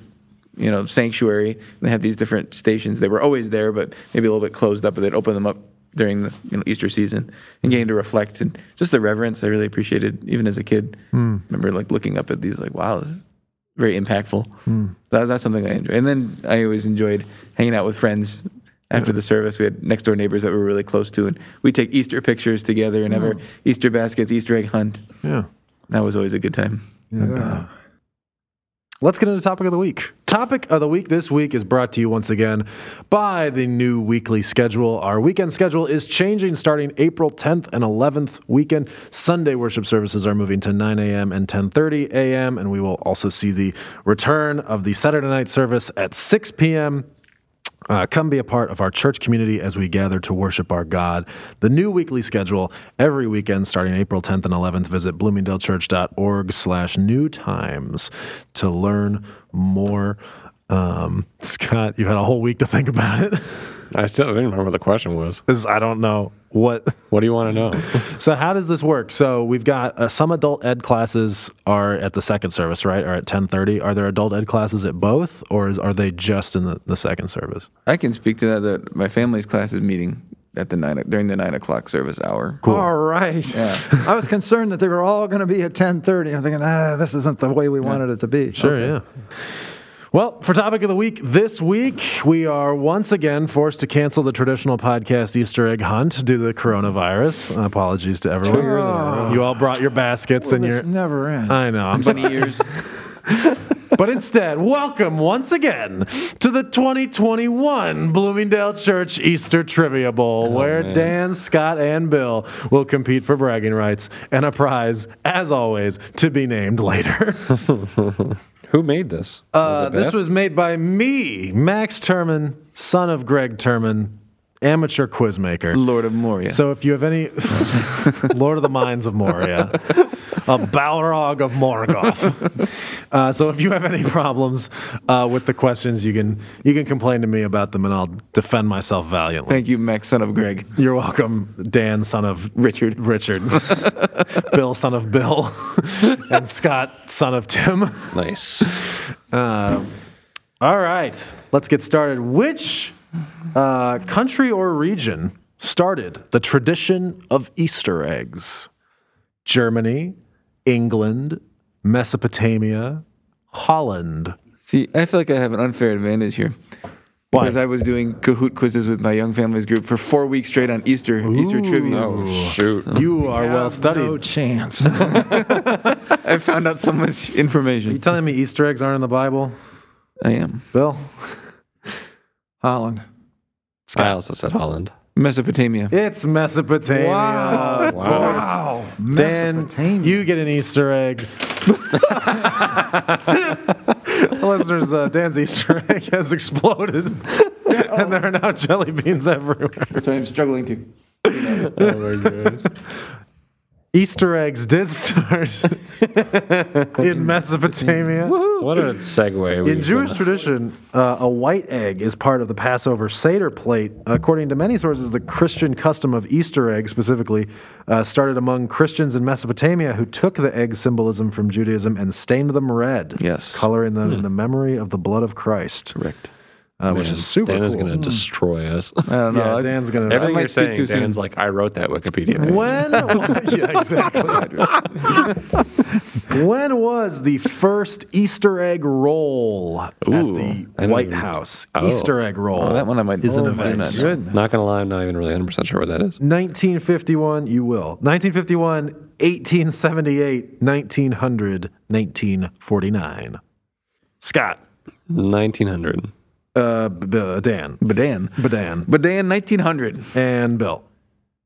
You know, sanctuary. And they have these different stations. They were always there, but maybe a little bit closed up. But they'd open them up during the you know Easter season and getting to reflect and just the reverence. I really appreciated even as a kid. Remember like looking up at these like wow, this is very impactful. Hmm. That, that's something I enjoy. And then I always enjoyed hanging out with friends after the service. We had next door neighbors that we were really close to, and we take Easter pictures together and have hmm. our Easter baskets, Easter egg hunt. Yeah. That was always a good time. Yeah. Let's get into topic of the week. Topic of the week this week is brought to you once again by the new weekly schedule. Our weekend schedule is changing starting April 10th and 11th weekend. Sunday worship services are moving to 9 a.m. and 10:30 a.m. and we will also see the return of the Saturday night service at 6 p.m. Uh, come be a part of our church community as we gather to worship our God. The new weekly schedule every weekend starting April 10th and 11th. Visit bloomingdalechurch.org slash new times to learn more. Um, Scott, you had a whole week to think about it. I still didn't remember what the question was. 'Cause I don't know what. What do you want to know? So how does this work? So we've got uh, some adult ed classes are at the second service, right? Are at 10:30. Are there adult ed classes at both, or is, are they just in the, the second service? I can speak to that. That my family's class is meeting at the nine during the nine o'clock service hour. Cool. All right. Yeah. I was concerned that they were all going to be at 10:30. I'm thinking, ah, this isn't the way we wanted it to be. Sure, yeah. Well, for topic of the week this week, we are once again forced to cancel the traditional podcast Easter egg hunt due to the coronavirus. Uh, apologies to everyone. You all brought your baskets Will and your. never ends. I know. I'm Bunny ears. But instead, welcome once again to the 2021 Bloomingdale Church Easter Trivia Bowl, oh, where man. Dan, Scott, and Bill will compete for bragging rights and a prize, as always, to be named later. Who made this? Uh, it this was made by me, Max Turman, son of Greg Turman, amateur quizmaker. Lord of Moria. So if you have any Lord of the Mines of Moria, a Balrog of Morgoth. Uh, so if you have any problems uh, with the questions, you can you can complain to me about them, and I'll defend myself valiantly. Thank you, Max, son of Greg. You're welcome, Dan, son of Richard. Richard, Bill, son of Bill, and Scott, son of Tim. nice. Um, all right, let's get started. Which uh, country or region started the tradition of Easter eggs? Germany, England, Mesopotamia, Holland. See, I feel like I have an unfair advantage here. Why? Because I was doing Kahoot quizzes with my young families group for four weeks straight on Easter, Easter trivia. Oh, shoot. You are well studied. No chance. I found out so much information. you telling me Easter eggs aren't in the Bible, I am. Bill? Holland. I also said Holland. Mesopotamia. It's Mesopotamia. Wow. Wow. Dan, Mesopotamia. you get an Easter egg. Listeners, uh, Dan's Easter egg has exploded, and there are now jelly beans everywhere. So I'm struggling to. Oh my gosh. Easter eggs did start in Mesopotamia. What a segue. In Jewish done. tradition, uh, a white egg is part of the Passover Seder plate. According to many sources, the Christian custom of Easter egg specifically uh, started among Christians in Mesopotamia who took the egg symbolism from Judaism and stained them red, Yes. coloring them in the memory of the blood of Christ, Correct. Uh, which is super Dan cool. is going to destroy us. I don't know. yeah, Dan's gonna. Everything might you're saying, too soon. Dan's like, I wrote that Wikipedia page. When? yeah, exactly. when was the first Easter egg roll at the I White even- House? Oh. Easter egg roll. Oh, that one I might- is an oh, I do event. not know. Not going to lie, I'm not even really 100% sure what that is. 1951, you will. 1951, 1878, 1900, 1949. Scott, 1900. Uh, B- B- Dan, Badan. Badan, Badan 1900. and Bill.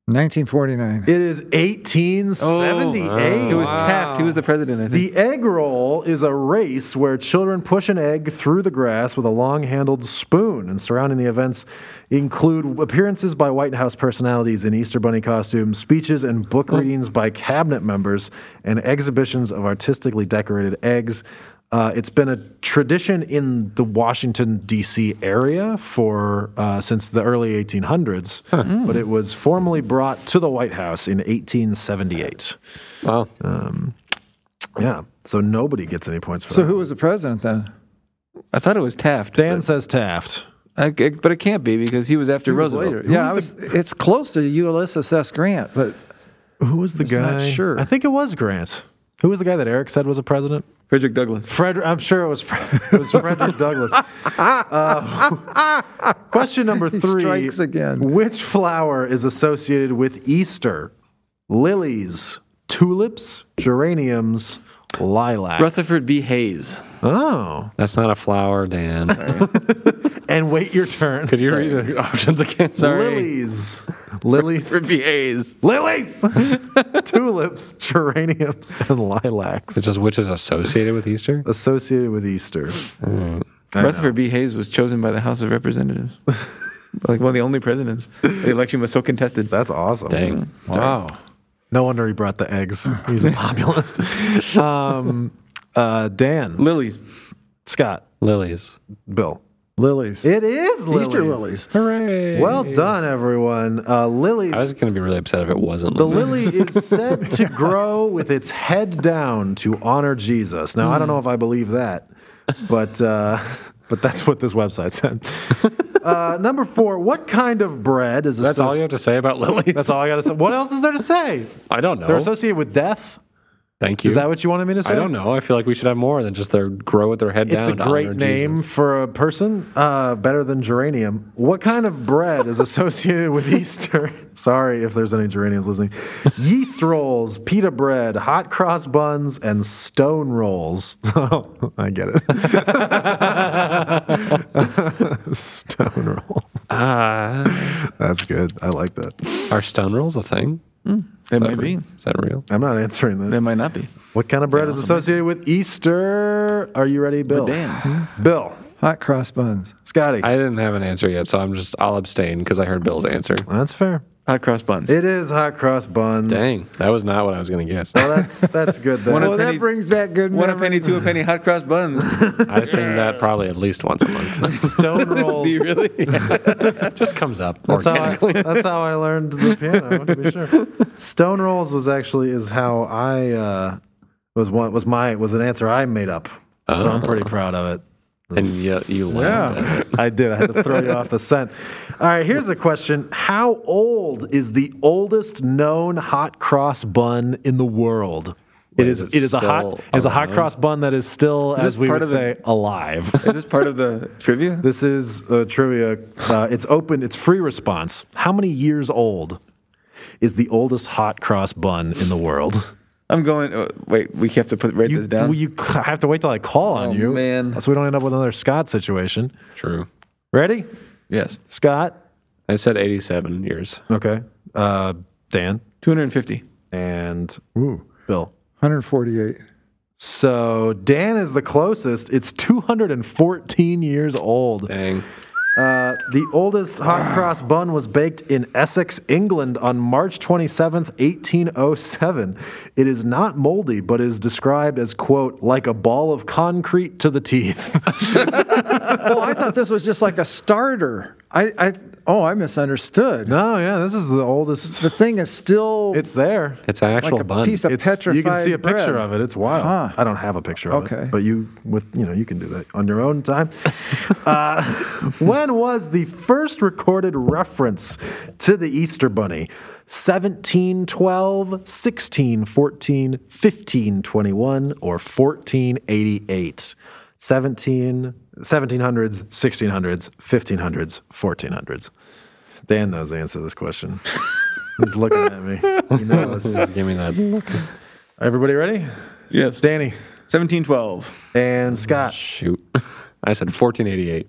1949. It is 1878. It was Taft. He was the president, I think. The egg roll is a race where children push an egg through the grass with a long handled spoon. And surrounding the events include appearances by White House personalities in Easter Bunny costumes, speeches and book readings by cabinet members, and exhibitions of artistically decorated eggs. Uh, it's been a tradition in the Washington D.C. area for uh, since the early 1800s, but it was formally brought to the White House in 1878. Wow. Yeah. So nobody gets any points for So that. So who was the president then? I thought it was Taft. Dan but, says Taft. I, but it can't be because he was after Who was Roosevelt. later? Yeah, I was. It's close to Ulysses S. Grant, but Who was the Just not guy? sure. I think it was Grant. Who was the guy that Eric said was a president? Frederick Douglass. Frederick. I'm sure it was. Fre- it was Frederick Douglass. Uh, question number He three. strikes again. Which flower is associated with Easter? Lilies, tulips, geraniums, lilacs. Rutherford B. Hayes. Oh. That's not a flower, Dan. And wait your turn. Could you read the options again? Sorry. Lilies. Lilies. Rutherford B. Hayes. Lilies, tulips, geraniums, and lilacs It's just which is associated with Easter? associated with Easter. Rutherford B. Hayes was chosen by the House of Representatives. like one of the only presidents. The election was so contested. That's awesome. Dang. Wow. No wonder he brought the eggs. He's a populist. um, uh, Dan, Lilies. Scott, Lilies. Bill. Lilies. It is lilies. Easter lilies. Hooray. Well done, everyone. Uh, lilies. I was going to be really upset if it wasn't. The lilies. lily is said to grow with its head down to honor Jesus. Now, I don't know if I believe that, but uh, but that's what this website said. Uh, number four, what kind of bread is That's all you have to say about lilies? That's all I got to say. What else is there to say? I don't know. They're associated with death. Thank you. Is that what you wanted me to say? I don't know. I feel like we should have more than just their grow with their head down. It's a to great honor name Jesus. for a person, uh, better than geranium. What kind of bread is associated with Easter? Sorry if there's any geraniums listening. Yeast rolls, pita bread, hot cross buns, and stone rolls. Oh, I get it. stone rolls. Ah, That's good. I like that. are stone rolls a thing? It might be. Is that real? I'm not answering that. It might not be. What kind of bread is associated with Easter? Are you ready, Bill? Dan. Bill. Hot cross buns. Scotty. I didn't have an answer yet, so I'm just I'll abstain because I heard Bill's answer. That's fair. Hot cross buns. It is hot cross buns. Dang, that was not what I was going to guess. Well, that's that's good. Then. One Well, a that brings back good One a memories. penny, two a penny, hot cross buns. I sing that probably at least once a month. stone rolls. Do you really? just comes up That's how, I, organically. that's how I learned the piano. To be sure, stone rolls was actually is how I uh, was one was my was an answer I made up. So I'm pretty proud of it. And you, you laughed at it. I did. I had to throw you off the scent. All right, here's a question: How old is the oldest known hot cross bun in the world? Wait, it is. is It it is a hot. still Is a hot cross bun that is still, this as we part would of the- say, alive. Is this part of the trivia? This is uh, trivia. Uh, it's open. It's free response. How many years old is the oldest hot cross bun in the world? I'm going. Oh, wait, we have to put write You, this down. well, you have to wait till I call on Oh, you, man. so we don't end up with another Scott situation. True. Ready, yes, Scott? I said 87 years. Okay. Uh, Dan 250. and ooh, Bill. 148. So Dan is the closest. It's 214 years old. Dang. Uh, the oldest hot cross bun was baked in Essex, England on March 27th, 1807. It is not moldy, but is described as, quote, like a ball of concrete to the teeth. Oh, I thought this was just like a starter. I, I oh, I misunderstood. no, yeah, this is the oldest. The thing is still It's there. It's an actual like a bun. piece of It's, petrified you can see a picture of it. It's wild. Huh. I don't have a picture of Okay. it, but you with you know you can do that on your own time. uh, when was the first recorded reference to the Easter Bunny? 1712, 1614, 1521, or 1488? 17, 1700s, 1600s, 1500s, 1400s. Dan knows the answer to this question. He's looking at me. He knows. Give me that. Everybody ready? Yes. Danny 1712. and Scott. Shoot. I said 1488.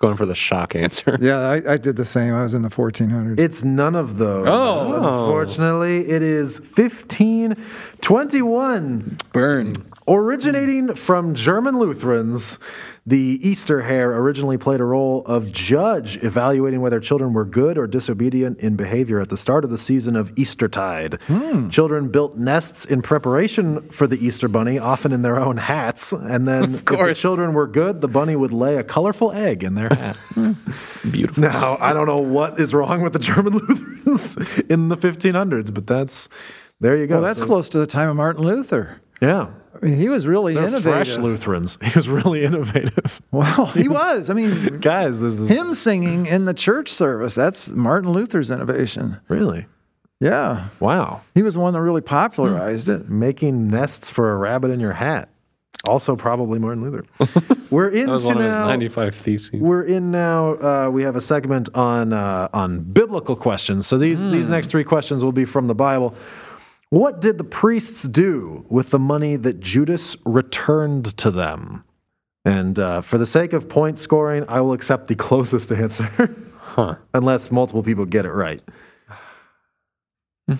Going for the shock answer. Yeah, I, I did the same. I was in the 1400s. It's none of those. Oh. Unfortunately, it is 1521. Burn. Originating from German Lutherans, the Easter hare originally played a role of judge evaluating whether children were good or disobedient in behavior at the start of the season of Eastertide. Hmm. Children built nests in preparation for the Easter bunny, often in their own hats, and then if the children were good, the bunny would lay a colorful egg in their hat. Hmm. Beautiful. Now, I don't know what is wrong with the German Lutherans in the 1500s, but that's there you go. well, that's So- close to the time of Martin Luther. Yeah. I mean, he was really They're innovative. fresh Lutherans. He was really innovative. Well, he was. I mean, Guys, there's this. him singing in the church service, that's Martin Luther's innovation. Really? Yeah. Wow. He was the one that really popularized it. Making nests for a rabbit in your hat. Also, probably Martin Luther. We're That was into one of his now. 95 theses. We're in now. Uh, we have a segment on uh, on biblical questions. So these these next three questions will be from the Bible. What did the priests do with the money that Judas returned to them? And uh, for the sake of point scoring, I will accept the closest answer, Huh. unless multiple people get it right.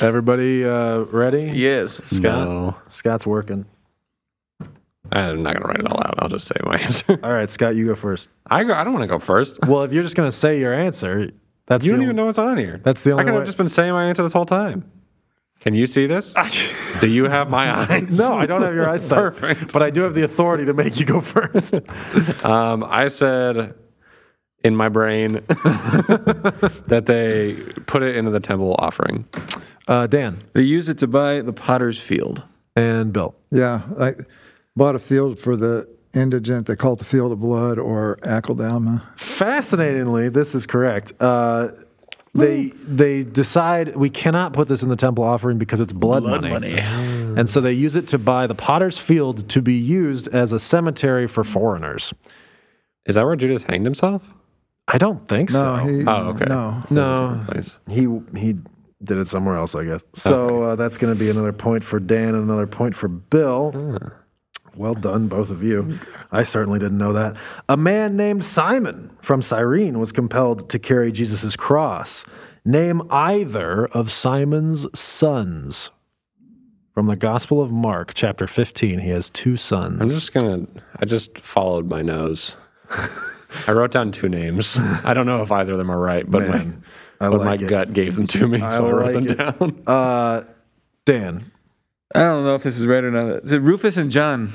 Everybody uh, ready? Yes. Scott. No. Scott's working. I'm not going to write it all out. I'll just say my answer. All right, Scott, you go first. I, go, I don't want to go first. Well, if you're just going to say your answer, that's You don't only- even know what's on here. That's the only. Way. I could way. have just been saying my answer this whole time. Can you see this? Do you have my eyes? No, I don't have your eyesight. Perfect. But I do have the authority to make you go first. Um, I said in my brain that they put it into the temple offering. Uh, Dan They use it to buy the potter's field. and Bill. Yeah. I bought a field for the indigent. They call it the field of blood or Akeldama. Fascinatingly, this is correct. Uh, they they decide we cannot put this in the temple offering because it's blood, money. and so they use it to buy the potter's field to be used as a cemetery for foreigners. Is that where Judas hanged himself? I don't think No, so. he, Oh, okay. No. no, he he did it somewhere else, I guess. So uh, that's going to be another point for Dan and another point for Bill. Well done, both of you. I certainly didn't know that. A man named Simon from Cyrene was compelled to carry Jesus' cross. Name either of Simon's sons. From the Gospel of Mark, chapter 15, he has two sons. I'm just gonna. I just followed my nose. I wrote down two names. I don't know if either of them are right, but Man, my I but my like it. gut gave them to me, so I wrote like them it. down. Uh, Dan, I don't know if this is right or not. Is it Rufus and John?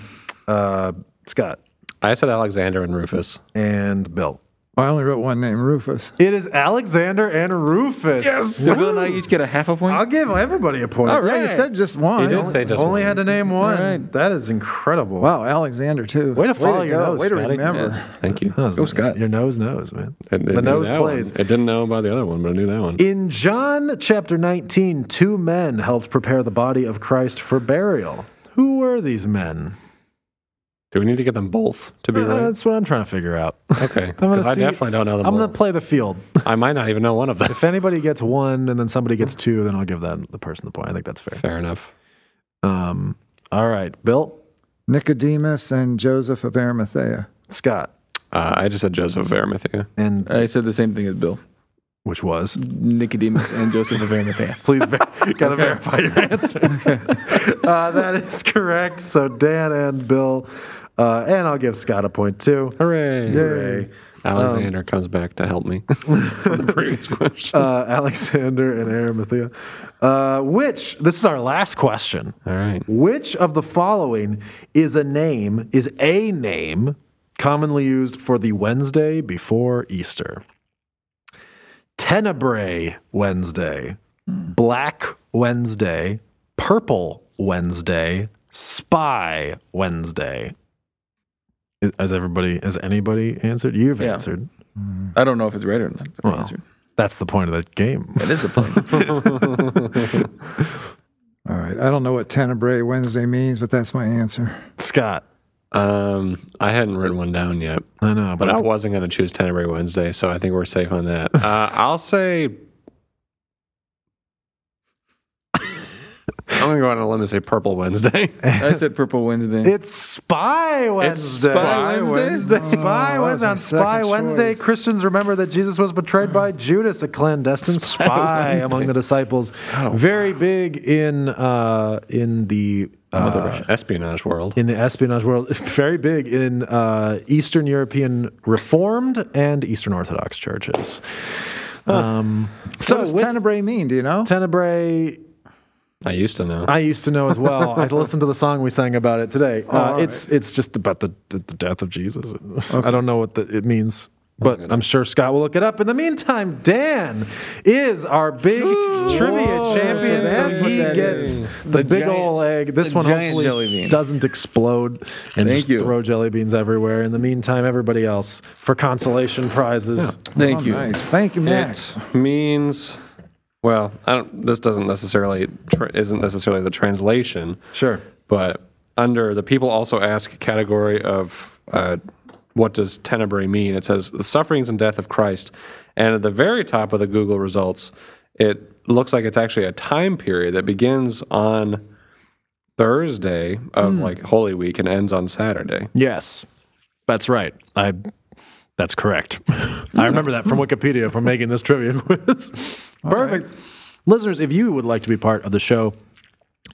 uh, Scott, I said Alexander and Rufus. and Bill. I only wrote one name, Rufus. It is Alexander and Rufus. So Bill and I each get a half a point? I'll give everybody a point. All Yeah, you said just one. You did say just Only one. had to name one. All right. That is incredible. Wow, Alexander too. Way to follow your go. nose, Way to Scotty. remember. Yes. Thank you. Go, Scott. Your nose knows, man. I- I the nose that one. plays. I didn't know about the other one, but I knew that one. In John chapter 19, two men helped prepare the body of Christ for burial. Who were these men? Do we need to get them both to be Uh, right? That's what I'm trying to figure out. Okay, gonna because I definitely don't know them I'm going to play the field. I might not even know one of them. if anybody gets one and then somebody gets two, then I'll give that the person the point. I think that's fair. Fair enough. Um, all right, Bill, Nicodemus and Joseph of Arimathea. Scott, Uh, I just said Joseph of Arimathea. and I said the same thing as Bill. which was Nicodemus and Joseph of Arimathea. Please, ver- gotta verify your answer. uh, that is correct. So Dan and Bill, uh, and I'll give Scott a point too. Hooray! Hooray. Alexander comes back to help me. the previous question. Uh, Alexander and Arimathea. Uh, which this is our last question. All right. Which of the following is a name, is a name commonly used for the Wednesday before Easter? Tenebrae Wednesday, Black Wednesday, Purple Wednesday, Spy Wednesday. Is- Has everybody, as anybody answered? You've Yeah. answered. I don't know if it's right or not. But Well. answered. That's the point of the game. That is the point. All right. I don't know what Tenebrae Wednesday means, but that's my answer. Scott. Um, I hadn't written one down yet, I know, but but I wasn't going to choose Tenebrae Wednesday, so I think we're safe on that. Uh, I'll say. I'm going to go out on a limb and say Purple Wednesday. I said Purple Wednesday. It's Spy Wednesday. Spy Wednesday? Spy Oh, Wednesday. that On Spy Wednesday, choice. Christians remember that Jesus was betrayed by Judas, a clandestine spy among the disciples. Very big in uh, in the uh, Espionage world. in the espionage world. Very big in uh, Eastern European Reformed and Eastern Orthodox churches. Um, so what does with Tenebrae mean? Do you know? Tenebrae I used to know. I used to know as well. I listened to the song we sang about it today. Uh, all right. It's it's just about the the, the death of Jesus. I don't know what the, it means, but I'm sure Scott will look it up. In the meantime, Dan is our big trivia Whoa, champion, so so, that's what he that gets is. the, The big giant- ol' egg. This one hopefully jelly bean. doesn't explode and Thank just you. throw jelly beans everywhere. In the meantime, everybody else for consolation prizes. Thank Oh, you. Nice. Thank you, Max. It means, well, I don't. This doesn't necessarily tra- isn't necessarily the translation, Sure. but under the people also ask category of uh, what does tenebrae mean? It says the sufferings and death of Christ, and at the very top of the Google results, it looks like it's actually a time period that begins on Thursday of like Holy Week and ends on Saturday. Yes, that's right. I. That's correct. I remember that from Wikipedia from making this trivia quiz. Perfect. Listeners, if you would like to be part of the show,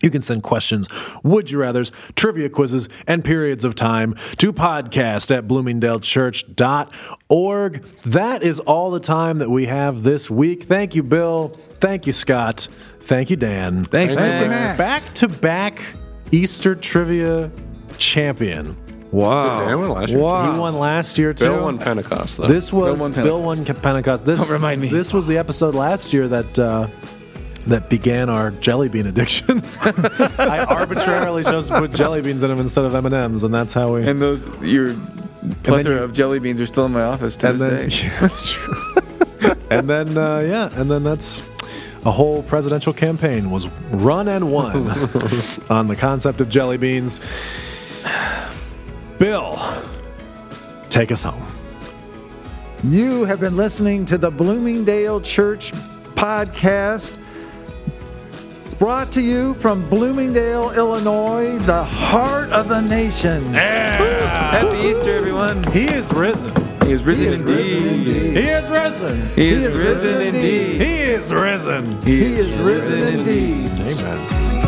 you can send questions, would you rathers, trivia quizzes, and periods of time to podcast at bloomingdalechurch.org. That is all the time that we have this week. Thank you, Bill. Thank you, Scott. Thank you, Dan. Thanks, Thank you, Max. Max. Back to back Easter trivia champion. Wow. Dan won last year. Wow. He won last year, too. Bill won Pentecost though. This was won Bill won Pentecost. This Don't remind me. This was the episode last year that uh, that began our jelly bean addiction. I arbitrarily chose to put jelly beans in them instead of M and M's, and that's how we. And those your plethora you- of jelly beans are still in my office to this then day. Yeah, that's true. and then uh, yeah, and then that's a whole presidential campaign was run and won on the concept of jelly beans. Bill, take us home. You have been listening to the Bloomingdale Church podcast brought to you from Bloomingdale, Illinois, the heart of the nation. Happy Easter, everyone. He is risen. He is risen is indeed. risen indeed. He is risen. He is, He is risen, risen indeed. He is risen. He is risen indeed. Amen.